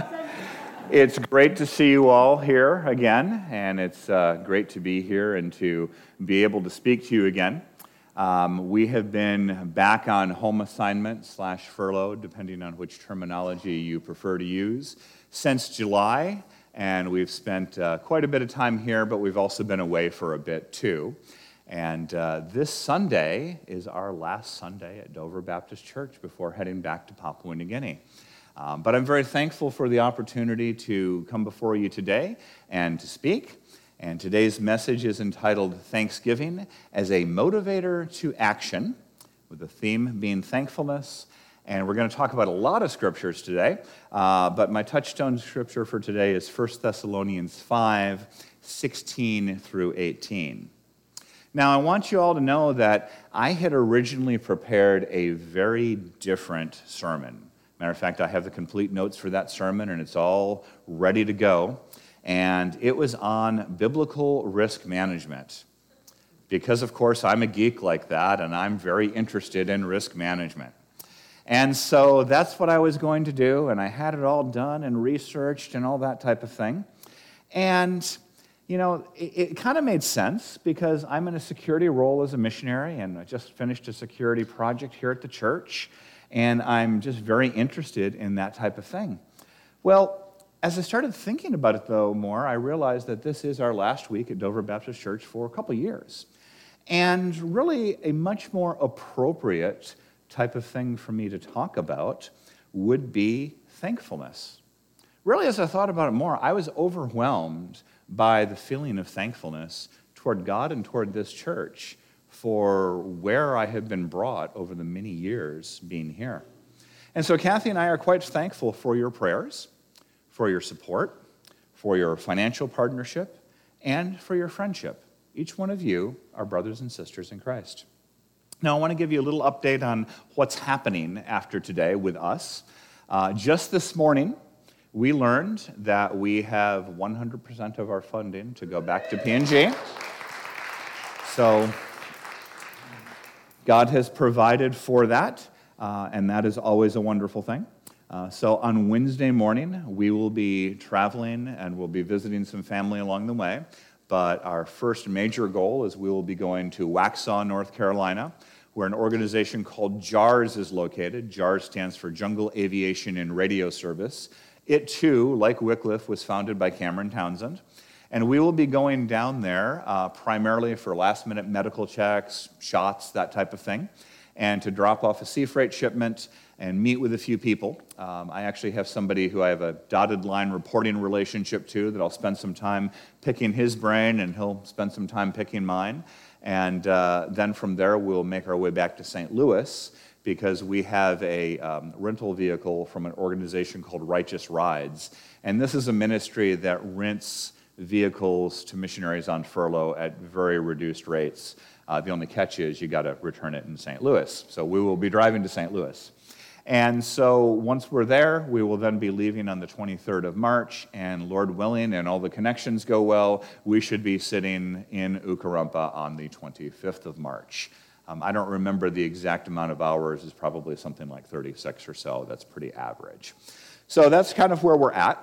it's great to see you all here again, and it's uh, great to be here and to be able to speak to you again. Um, we have been back on home assignment slash furlough, depending on which terminology you prefer to use, since July, and we've spent uh, quite a bit of time here, but we've also been away for a bit too. And uh, this Sunday is our last Sunday at Dover Baptist Church before heading back to Papua New Guinea. Um, but I'm very thankful for the opportunity to come before you today and to speak. And today's message is entitled Thanksgiving as a Motivator to Action, with the theme being thankfulness. And we're going to talk about a lot of scriptures today, uh, but my touchstone scripture for today is 1 Thessalonians 5 16 through 18. Now, I want you all to know that I had originally prepared a very different sermon. Matter of fact, I have the complete notes for that sermon, and it's all ready to go. And it was on biblical risk management. Because, of course, I'm a geek like that, and I'm very interested in risk management. And so that's what I was going to do, and I had it all done and researched and all that type of thing. And you know, it, it kind of made sense because I'm in a security role as a missionary and I just finished a security project here at the church, and I'm just very interested in that type of thing. Well, as I started thinking about it, though, more, I realized that this is our last week at Dover Baptist Church for a couple years. And really, a much more appropriate type of thing for me to talk about would be thankfulness. Really, as I thought about it more, I was overwhelmed by the feeling of thankfulness toward God and toward this church for where I have been brought over the many years being here. And so, Kathy and I are quite thankful for your prayers, for your support, for your financial partnership, and for your friendship. Each one of you are brothers and sisters in Christ. Now, I want to give you a little update on what's happening after today with us. Uh, just this morning, we learned that we have 100% of our funding to go back to PNG. So God has provided for that, uh, and that is always a wonderful thing. Uh, so on Wednesday morning, we will be traveling and we'll be visiting some family along the way. But our first major goal is we will be going to Waxhaw, North Carolina, where an organization called JAARS is located. JAARS stands for Jungle Aviation and Radio Service. It too, like Wycliffe, was founded by Cameron Townsend. And we will be going down there uh, primarily for last minute medical checks, shots, that type of thing, and to drop off a sea freight shipment and meet with a few people. Um, I actually have somebody who I have a dotted line reporting relationship to that I'll spend some time picking his brain and he'll spend some time picking mine. And uh, then from there, we'll make our way back to St. Louis because we have a um, rental vehicle from an organization called Righteous Rides. And this is a ministry that rents vehicles to missionaries on furlough at very reduced rates. Uh, the only catch is you got to return it in St. Louis. So we will be driving to St. Louis. And so once we're there, we will then be leaving on the 23rd of March, and Lord willing, and all the connections go well, we should be sitting in Ukarumpa on the 25th of March. Um, I don't remember the exact amount of hours, it's probably something like 36 or so. That's pretty average. So that's kind of where we're at,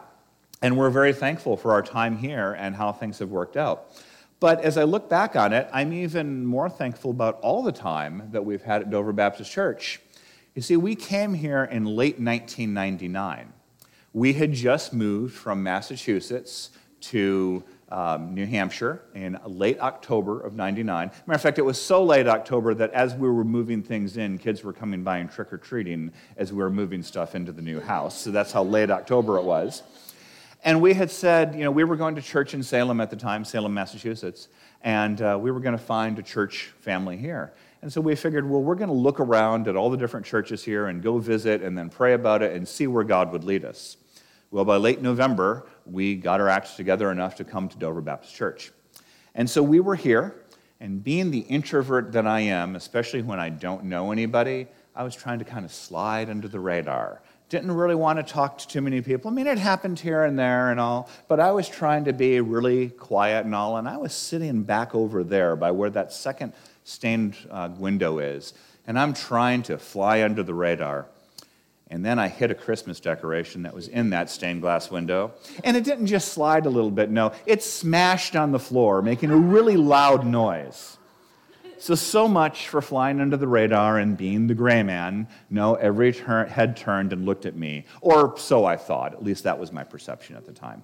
and we're very thankful for our time here and how things have worked out. But as I look back on it, I'm even more thankful about all the time that we've had at Dover Baptist Church. You see, we came here in late 1999. We had just moved from Massachusetts to um, New Hampshire in late October of 99. Matter of fact, it was so late October that as we were moving things in, kids were coming by and trick or treating as we were moving stuff into the new house. So that's how late October it was. And we had said, you know, we were going to church in Salem at the time, Salem, Massachusetts, and uh, we were going to find a church family here. And so we figured, well, we're going to look around at all the different churches here and go visit and then pray about it and see where God would lead us. Well, by late November, we got our acts together enough to come to Dover Baptist Church. And so we were here, and being the introvert that I am, especially when I don't know anybody, I was trying to kind of slide under the radar. Didn't really want to talk to too many people. I mean, it happened here and there and all, but I was trying to be really quiet and all, and I was sitting back over there by where that second stained uh, window is, and I'm trying to fly under the radar. And then I hit a Christmas decoration that was in that stained glass window. And it didn't just slide a little bit, no, it smashed on the floor, making a really loud noise. So, so much for flying under the radar and being the gray man. No, every head turned and looked at me. Or so I thought. At least that was my perception at the time.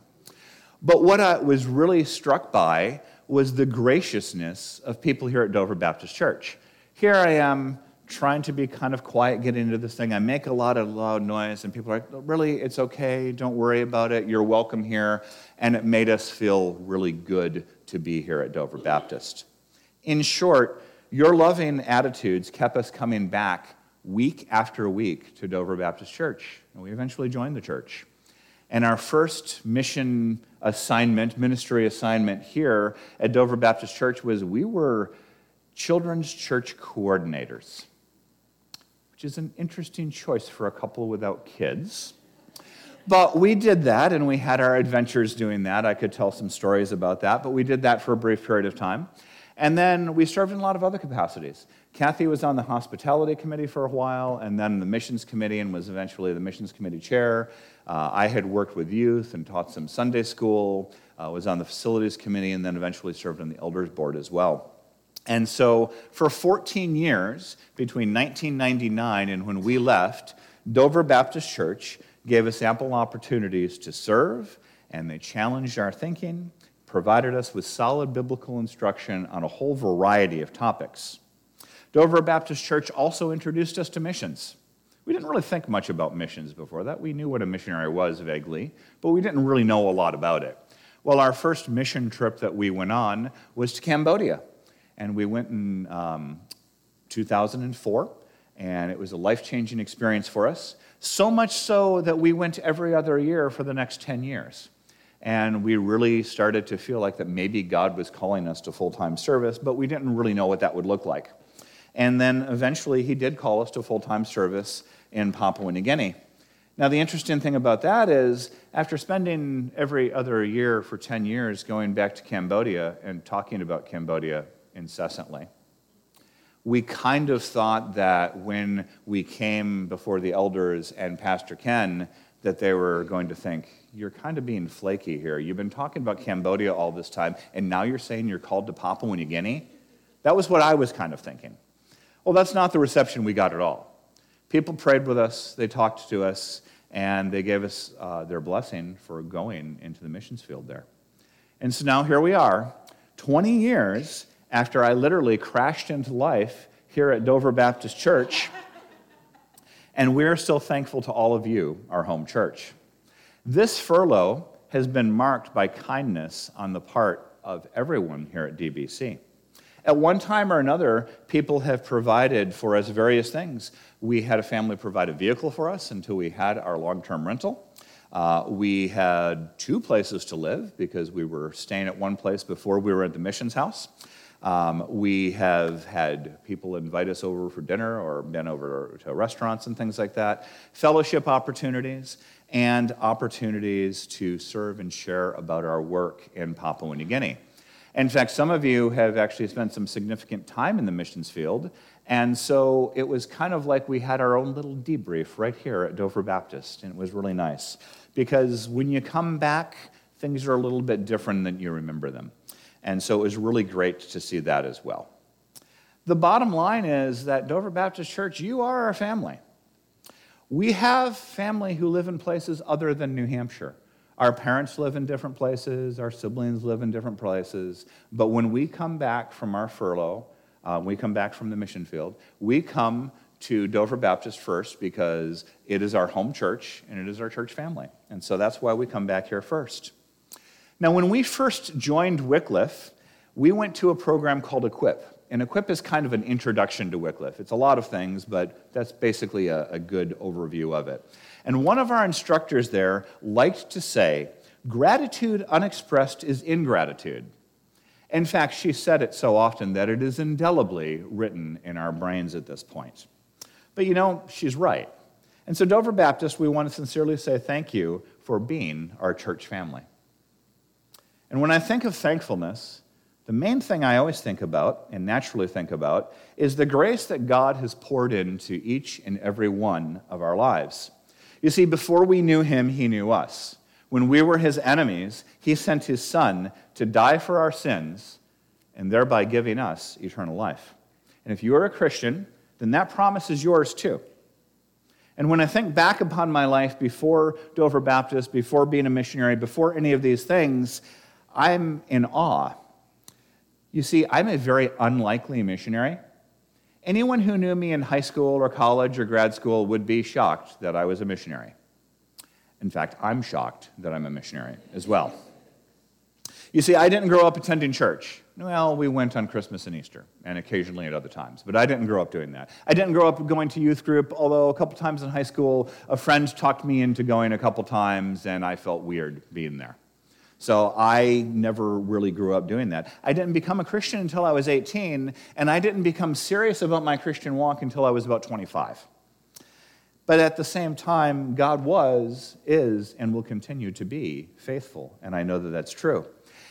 But what I was really struck by was the graciousness of people here at Dover Baptist Church. Here I am trying to be kind of quiet, get into this thing. I make a lot of loud noise, and people are like, really, it's okay, don't worry about it, you're welcome here. And it made us feel really good to be here at Dover Baptist. In short, your loving attitudes kept us coming back week after week to Dover Baptist Church, and we eventually joined the church. And our first mission assignment, ministry assignment here at Dover Baptist Church was we were children's church coordinators which is an interesting choice for a couple without kids. But we did that and we had our adventures doing that. I could tell some stories about that, but we did that for a brief period of time. And then we served in a lot of other capacities. Kathy was on the hospitality committee for a while, and then the missions committee, and was eventually the missions committee chair. Uh, I had worked with youth and taught some Sunday school, uh, was on the facilities committee, and then eventually served on the elders board as well. And so, for 14 years, between 1999 and when we left, Dover Baptist Church gave us ample opportunities to serve, and they challenged our thinking, provided us with solid biblical instruction on a whole variety of topics. Dover Baptist Church also introduced us to missions. We didn't really think much about missions before that. We knew what a missionary was vaguely, but we didn't really know a lot about it. Well, our first mission trip that we went on was to Cambodia and we went in um, 2004, and it was a life changing experience for us. So much so that we went every other year for the next 10 years. And we really started to feel like that maybe God was calling us to full time service, but we didn't really know what that would look like. And then eventually, He did call us to full time service in Papua New Guinea. Now, the interesting thing about that is, after spending every other year for 10 years going back to Cambodia and talking about Cambodia incessantly. We kind of thought that when we came before the elders and Pastor Ken, that they were going to think, You're kind of being flaky here. You've been talking about Cambodia all this time, and now you're saying you're called to Papua New Guinea? That was what I was kind of thinking. Well, that's not the reception we got at all. People prayed with us, they talked to us, and they gave us uh, their blessing for going into the missions field there. And so now here we are, 20 years after I literally crashed into life here at Dover Baptist Church. And we're still thankful to all of you, our home church. This furlough has been marked by kindness on the part of everyone here at DBC. At one time or another, people have provided for us various things. We had a family provide a vehicle for us until we had our long term rental. Uh, we had two places to live because we were staying at one place before we were at the missions house. Um, we have had people invite us over for dinner or been over to restaurants and things like that, fellowship opportunities, and opportunities to serve and share about our work in Papua New Guinea. In fact, some of you have actually spent some significant time in the missions field, and so it was kind of like we had our own little debrief right here at Dover Baptist, and it was really nice. Because when you come back, things are a little bit different than you remember them. And so it was really great to see that as well. The bottom line is that Dover Baptist Church, you are our family. We have family who live in places other than New Hampshire. Our parents live in different places, our siblings live in different places. But when we come back from our furlough, uh, we come back from the mission field, we come to Dover Baptist first because it is our home church and it is our church family. And so that's why we come back here first. Now, when we first joined Wycliffe, we went to a program called Equip. And Equip is kind of an introduction to Wycliffe. It's a lot of things, but that's basically a, a good overview of it. And one of our instructors there liked to say, Gratitude unexpressed is ingratitude. In fact, she said it so often that it is indelibly written in our brains at this point. But you know, she's right. And so, Dover Baptist, we want to sincerely say thank you for being our church family. And when I think of thankfulness, the main thing I always think about and naturally think about is the grace that God has poured into each and every one of our lives. You see, before we knew him, he knew us. When we were his enemies, he sent his son to die for our sins and thereby giving us eternal life. And if you are a Christian, then that promise is yours too. And when I think back upon my life before Dover Baptist, before being a missionary, before any of these things, I'm in awe. You see, I'm a very unlikely missionary. Anyone who knew me in high school or college or grad school would be shocked that I was a missionary. In fact, I'm shocked that I'm a missionary as well. You see, I didn't grow up attending church. Well, we went on Christmas and Easter, and occasionally at other times, but I didn't grow up doing that. I didn't grow up going to youth group, although a couple times in high school, a friend talked me into going a couple times, and I felt weird being there. So I never really grew up doing that. I didn't become a Christian until I was 18, and I didn't become serious about my Christian walk until I was about 25. But at the same time, God was, is, and will continue to be faithful, and I know that that's true.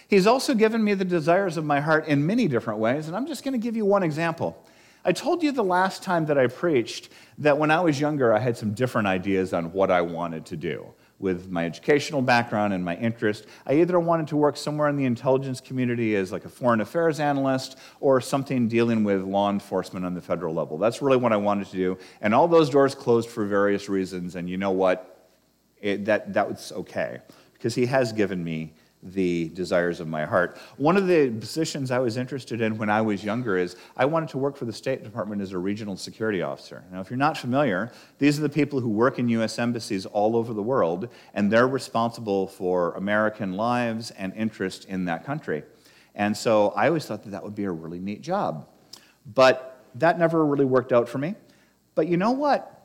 He's also given me the desires of my heart in many different ways, and I'm just going to give you one example. I told you the last time that I preached that when I was younger, I had some different ideas on what I wanted to do. With my educational background and my interest, I either wanted to work somewhere in the intelligence community as like a foreign affairs analyst or something dealing with law enforcement on the federal level. That's really what I wanted to do. And all those doors closed for various reasons, and you know what? It, that, that was okay because he has given me the desires of my heart. One of the positions I was interested in when I was younger is I wanted to work for the State Department as a regional security officer. Now, if you're not familiar, these are the people who work in U.S. embassies all over the world, and they're responsible for American lives and interest in that country. And so I always thought that that would be a really neat job. But that never really worked out for me. But you know what?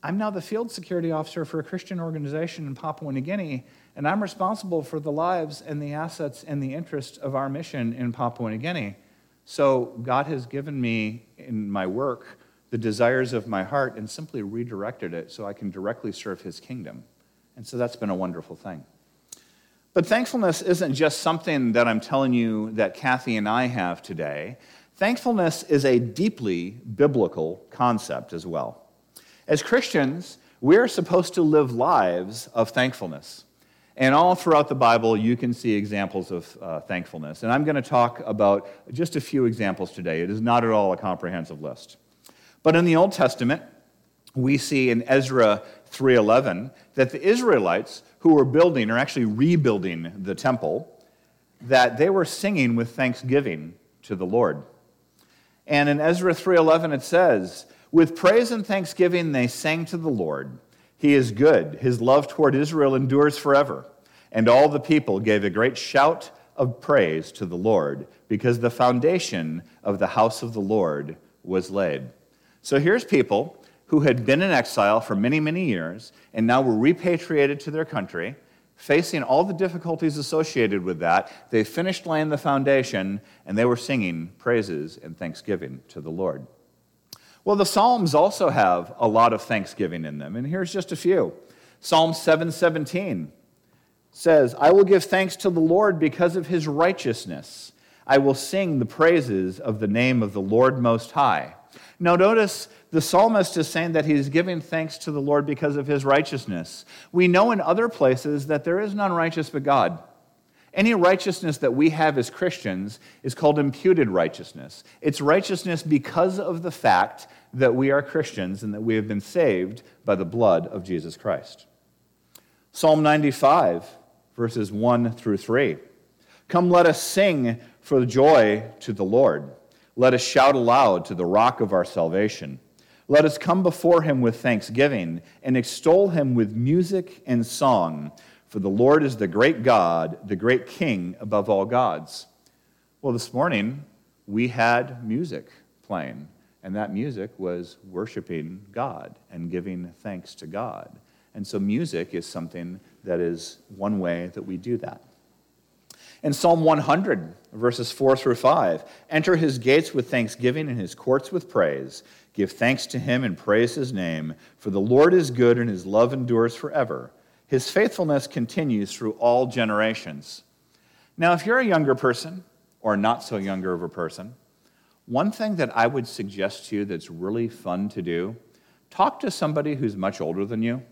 I'm now the field security officer for a Christian organization in Papua New Guinea, and I'm responsible for the lives and the assets and the interests of our mission in Papua New Guinea. So God has given me in my work the desires of my heart and simply redirected it so I can directly serve his kingdom. And so that's been a wonderful thing. But thankfulness isn't just something that I'm telling you that Kathy and I have today. Thankfulness is a deeply biblical concept as well. As Christians, we're supposed to live lives of thankfulness. And all throughout the Bible, you can see examples of uh, thankfulness. And I'm going to talk about just a few examples today. It is not at all a comprehensive list. But in the Old Testament, we see in Ezra 3:11 that the Israelites who were building or actually rebuilding the temple that they were singing with thanksgiving to the Lord. And in Ezra 3:11 it says, "With praise and thanksgiving they sang to the Lord." He is good. His love toward Israel endures forever. And all the people gave a great shout of praise to the Lord because the foundation of the house of the Lord was laid. So here's people who had been in exile for many, many years and now were repatriated to their country, facing all the difficulties associated with that. They finished laying the foundation and they were singing praises and thanksgiving to the Lord. Well, the Psalms also have a lot of thanksgiving in them, and here's just a few. Psalm 717 says, I will give thanks to the Lord because of his righteousness. I will sing the praises of the name of the Lord Most High. Now, notice the psalmist is saying that he's giving thanks to the Lord because of his righteousness. We know in other places that there is none righteous but God. Any righteousness that we have as Christians is called imputed righteousness. It's righteousness because of the fact that we are Christians and that we have been saved by the blood of Jesus Christ. Psalm 95, verses 1 through 3. Come, let us sing for joy to the Lord. Let us shout aloud to the rock of our salvation. Let us come before him with thanksgiving and extol him with music and song. For the Lord is the great God, the great King above all gods. Well, this morning we had music playing, and that music was worshiping God and giving thanks to God. And so, music is something that is one way that we do that. In Psalm 100, verses 4 through 5, enter his gates with thanksgiving and his courts with praise. Give thanks to him and praise his name, for the Lord is good and his love endures forever. His faithfulness continues through all generations. Now, if you're a younger person or not so younger of a person, one thing that I would suggest to you that's really fun to do talk to somebody who's much older than you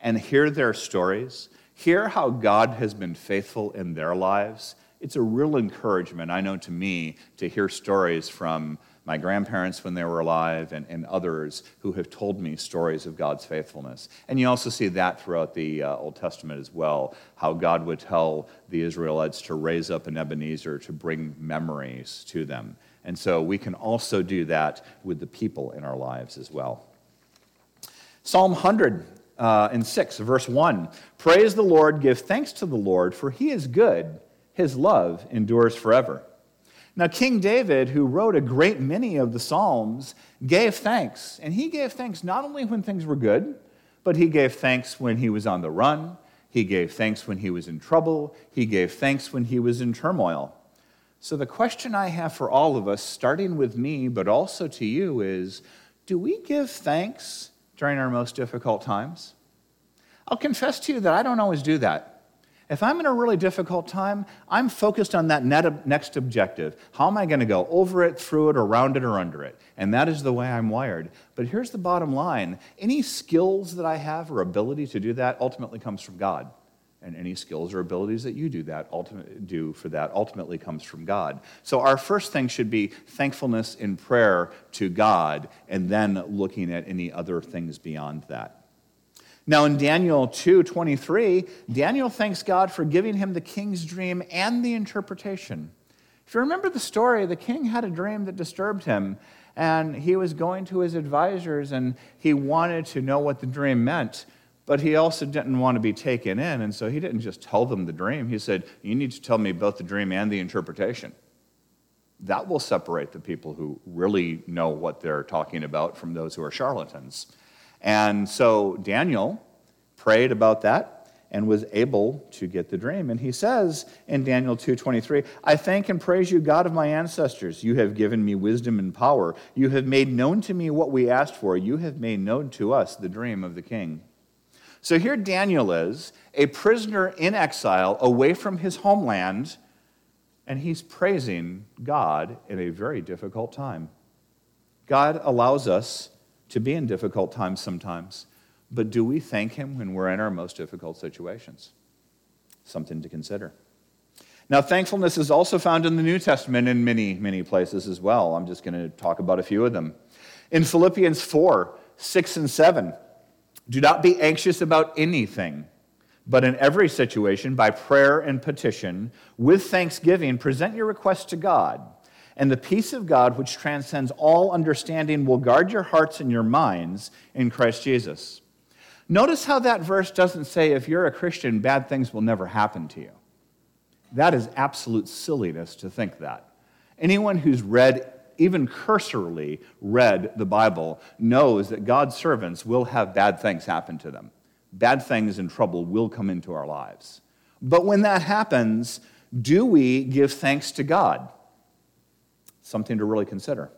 and hear their stories, hear how God has been faithful in their lives, it's a real encouragement, I know to me, to hear stories from my grandparents when they were alive and, and others who have told me stories of God's faithfulness. And you also see that throughout the uh, Old Testament as well, how God would tell the Israelites to raise up an Ebenezer to bring memories to them. And so we can also do that with the people in our lives as well. Psalm 100 uh, and 6, verse 1 Praise the Lord, give thanks to the Lord, for he is good, his love endures forever. Now, King David, who wrote a great many of the Psalms, gave thanks. And he gave thanks not only when things were good, but he gave thanks when he was on the run. He gave thanks when he was in trouble. He gave thanks when he was in turmoil. So, the question I have for all of us, starting with me, but also to you, is do we give thanks during our most difficult times? I'll confess to you that I don't always do that. If I'm in a really difficult time, I'm focused on that next objective. How am I going to go over it, through it, around it, or under it? And that is the way I'm wired. But here's the bottom line any skills that I have or ability to do that ultimately comes from God. And any skills or abilities that you do that ultimate, do for that ultimately comes from God. So our first thing should be thankfulness in prayer to God, and then looking at any other things beyond that. Now in Daniel 2:23, Daniel thanks God for giving him the king's dream and the interpretation. If you remember the story, the king had a dream that disturbed him, and he was going to his advisors and he wanted to know what the dream meant, but he also didn't want to be taken in, and so he didn't just tell them the dream. He said, "You need to tell me both the dream and the interpretation." That will separate the people who really know what they're talking about from those who are charlatans. And so Daniel prayed about that and was able to get the dream. And he says in Daniel 2:23, "I thank and praise you, God of my ancestors. You have given me wisdom and power. You have made known to me what we asked for. You have made known to us the dream of the king." So here Daniel is, a prisoner in exile away from his homeland, and he's praising God in a very difficult time. God allows us to be in difficult times sometimes. But do we thank Him when we're in our most difficult situations? Something to consider. Now, thankfulness is also found in the New Testament in many, many places as well. I'm just going to talk about a few of them. In Philippians 4 6 and 7, do not be anxious about anything, but in every situation, by prayer and petition, with thanksgiving, present your requests to God and the peace of God, which transcends all understanding, will guard your hearts and your minds in Christ Jesus. Notice how that verse doesn't say, if you're a Christian, bad things will never happen to you. That is absolute silliness to think that. Anyone who's read, even cursorily read the Bible, knows that God's servants will have bad things happen to them. Bad things and trouble will come into our lives. But when that happens, do we give thanks to God? Something to really consider.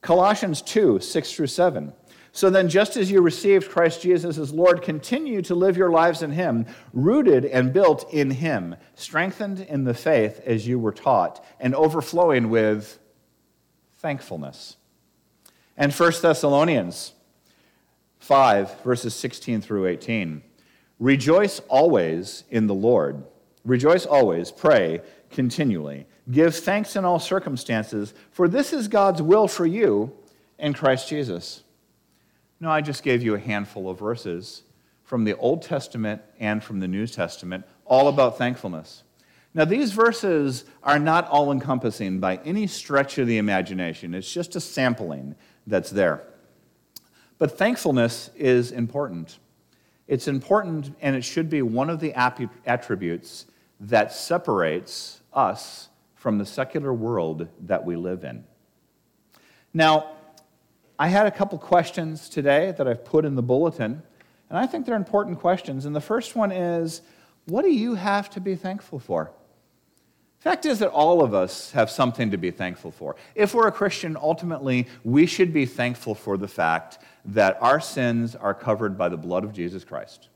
Colossians 2 6 through 7. So then, just as you received Christ Jesus as Lord, continue to live your lives in Him, rooted and built in Him, strengthened in the faith as you were taught, and overflowing with thankfulness. And 1 Thessalonians 5, verses 16 through 18. Rejoice always in the Lord. Rejoice always, pray continually. Give thanks in all circumstances, for this is God's will for you in Christ Jesus. No, I just gave you a handful of verses from the Old Testament and from the New Testament, all about thankfulness. Now, these verses are not all encompassing by any stretch of the imagination, it's just a sampling that's there. But thankfulness is important. It's important, and it should be one of the attributes that separates us from the secular world that we live in. Now, I had a couple questions today that I've put in the bulletin, and I think they're important questions. And the first one is what do you have to be thankful for? Fact is that all of us have something to be thankful for. If we're a Christian, ultimately, we should be thankful for the fact that our sins are covered by the blood of Jesus Christ.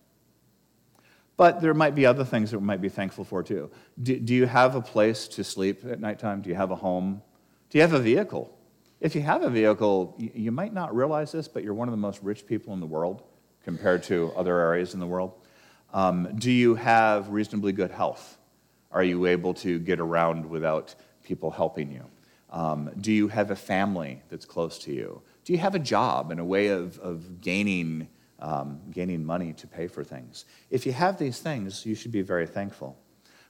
But there might be other things that we might be thankful for too. Do, do, you have a place to sleep at nighttime? Do you have a home? Do you have a vehicle? If you have a vehicle, you, you might not realize this, but you're one of the most rich people in the world compared to other areas in the world? Um, do you have reasonably good health? Are you able to get around without people helping you? Um, do you have a family that's close to you? Do you have a job and a way of, of gaining, um, gaining money to pay for things? If you have these things, you should be very thankful.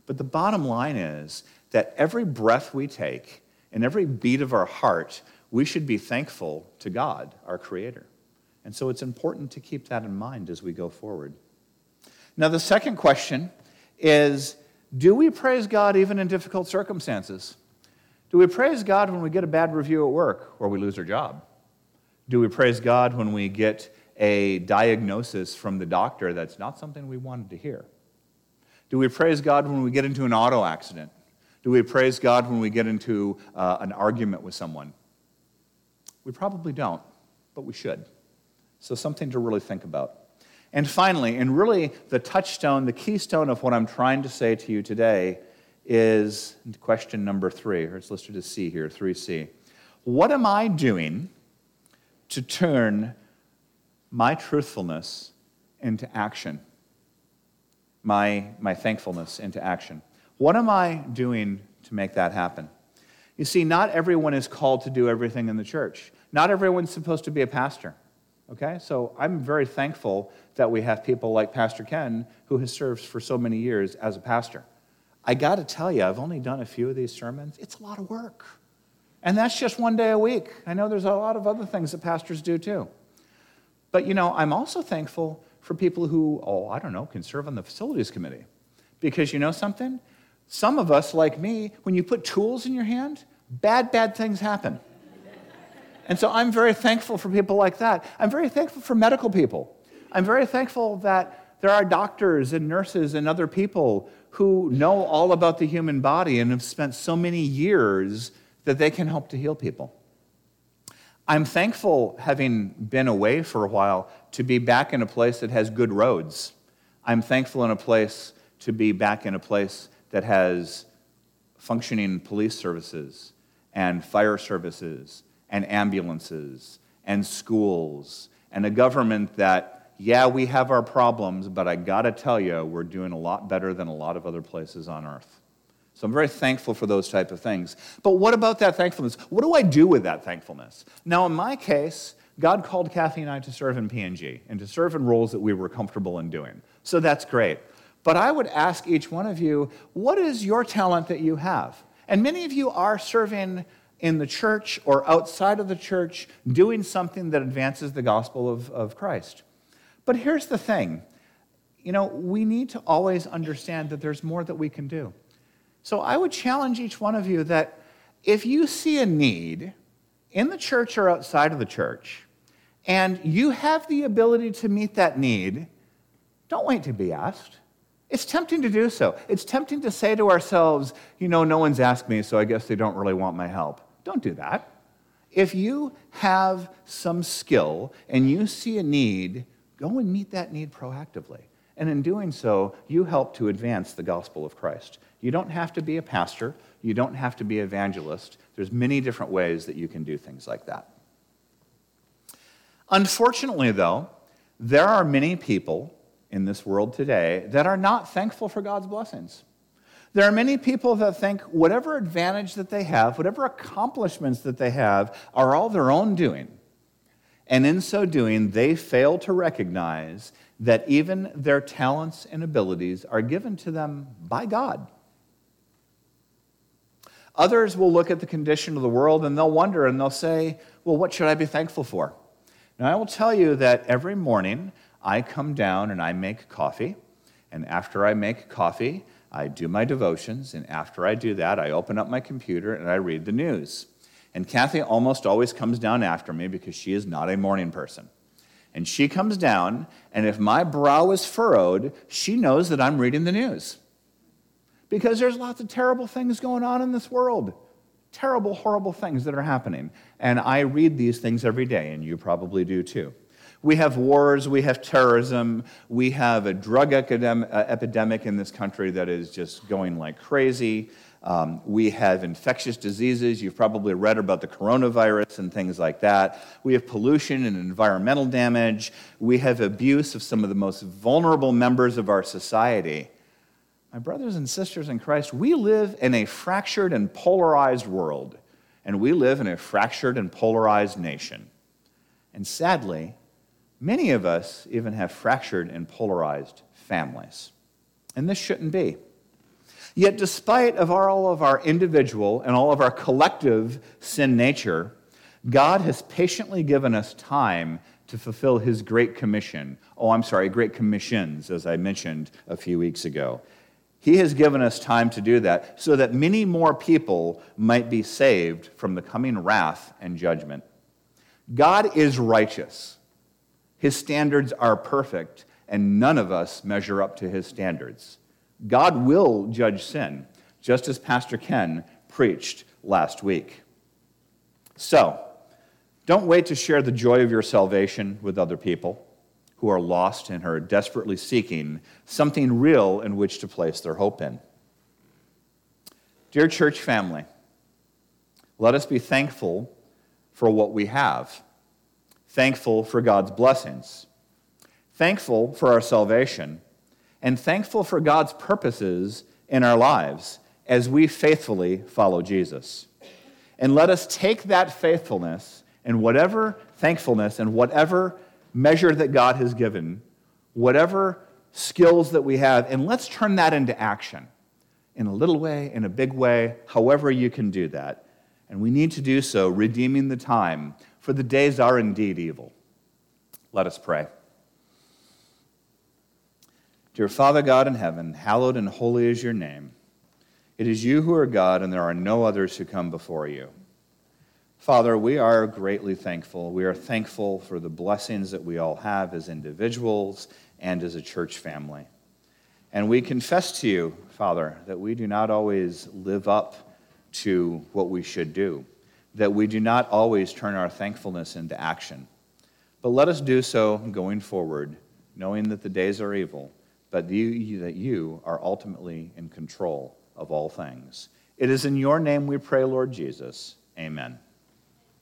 But the bottom line is that every breath we take and every beat of our heart, we should be thankful to God, our Creator. And so it's important to keep that in mind as we go forward. Now, the second question is do we praise God even in difficult circumstances? Do we praise God when we get a bad review at work or we lose our job? Do we praise God when we get a diagnosis from the doctor that's not something we wanted to hear? Do we praise God when we get into an auto accident? Do we praise God when we get into uh, an argument with someone? We probably don't, but we should. So, something to really think about. And finally, and really the touchstone, the keystone of what I'm trying to say to you today is question number three, or it's listed as C here, 3C. What am I doing to turn my truthfulness into action? My, my thankfulness into action. What am I doing to make that happen? You see, not everyone is called to do everything in the church. Not everyone's supposed to be a pastor. Okay? So I'm very thankful that we have people like Pastor Ken, who has served for so many years as a pastor. I got to tell you, I've only done a few of these sermons. It's a lot of work. And that's just one day a week. I know there's a lot of other things that pastors do too. But you know, I'm also thankful for people who, oh, I don't know, can serve on the facilities committee. Because you know something? Some of us, like me, when you put tools in your hand, bad, bad things happen. And so I'm very thankful for people like that. I'm very thankful for medical people. I'm very thankful that there are doctors and nurses and other people who know all about the human body and have spent so many years that they can help to heal people. I'm thankful, having been away for a while, to be back in a place that has good roads. I'm thankful in a place to be back in a place that has functioning police services and fire services and ambulances and schools and a government that, yeah, we have our problems, but I gotta tell you, we're doing a lot better than a lot of other places on earth. So I'm very thankful for those type of things. But what about that thankfulness? What do I do with that thankfulness? Now, in my case, God called Kathy and I to serve in PNG and to serve in roles that we were comfortable in doing. So that's great. But I would ask each one of you, what is your talent that you have? And many of you are serving in the church or outside of the church doing something that advances the gospel of, of Christ. But here's the thing you know, we need to always understand that there's more that we can do. So I would challenge each one of you that if you see a need in the church or outside of the church, and you have the ability to meet that need, don't wait to be asked. It's tempting to do so. It's tempting to say to ourselves, you know, no one's asked me, so I guess they don't really want my help. Don't do that. If you have some skill and you see a need, go and meet that need proactively. And in doing so, you help to advance the gospel of Christ. You don't have to be a pastor, you don't have to be evangelist. There's many different ways that you can do things like that. Unfortunately, though, there are many people in this world today that are not thankful for God's blessings. There are many people that think whatever advantage that they have, whatever accomplishments that they have, are all their own doing. And in so doing, they fail to recognize that even their talents and abilities are given to them by God. Others will look at the condition of the world and they'll wonder and they'll say, Well, what should I be thankful for? Now, I will tell you that every morning I come down and I make coffee. And after I make coffee, I do my devotions. And after I do that, I open up my computer and I read the news. And Kathy almost always comes down after me because she is not a morning person. And she comes down, and if my brow is furrowed, she knows that I'm reading the news. Because there's lots of terrible things going on in this world. Terrible, horrible things that are happening. And I read these things every day, and you probably do too. We have wars, we have terrorism, we have a drug epidemic, uh, in this country that is just going like crazy. Um, we have infectious diseases. You've probably read about the coronavirus and things like that. We have pollution and environmental damage. We have abuse of some of the most vulnerable members of our society. My brothers and sisters in Christ, we live in a fractured and polarized world, and we live in a fractured and polarized nation. And sadly, Many of us even have fractured and polarized families. And this shouldn't be. Yet, despite of all of our individual and all of our collective sin nature, God has patiently given us time to fulfill his great commission. Oh, I'm sorry, great commissions, as I mentioned a few weeks ago. He has given us time to do that so that many more people might be saved from the coming wrath and judgment. God is righteous. His standards are perfect, and none of us measure up to his standards. God will judge sin, just as Pastor Ken preached last week. So, don't wait to share the joy of your salvation with other people who are lost and are desperately seeking something real in which to place their hope in. Dear church family, let us be thankful for what we have thankful for God's blessings, thankful for our salvation, and thankful for God's purposes in our lives as we faithfully follow Jesus. And let us take that faithfulness and whatever thankfulness and whatever measure that God has given, whatever skills that we have, and let's turn that into action in a little way, in a big way, however you can do that. And we need to do so, redeeming the time for the days are indeed evil. Let us pray. Dear Father God in heaven, hallowed and holy is your name. It is you who are God, and there are no others who come before you. Father, we are greatly thankful. We are thankful for the blessings that we all have as individuals and as a church family. And we confess to you, Father, that we do not always live up to what we should do that we do not always turn our thankfulness into action. But let us do so going forward, knowing that the days are evil, but you, that you are ultimately in control of all things. It is in your name we pray, Lord Jesus. Amen.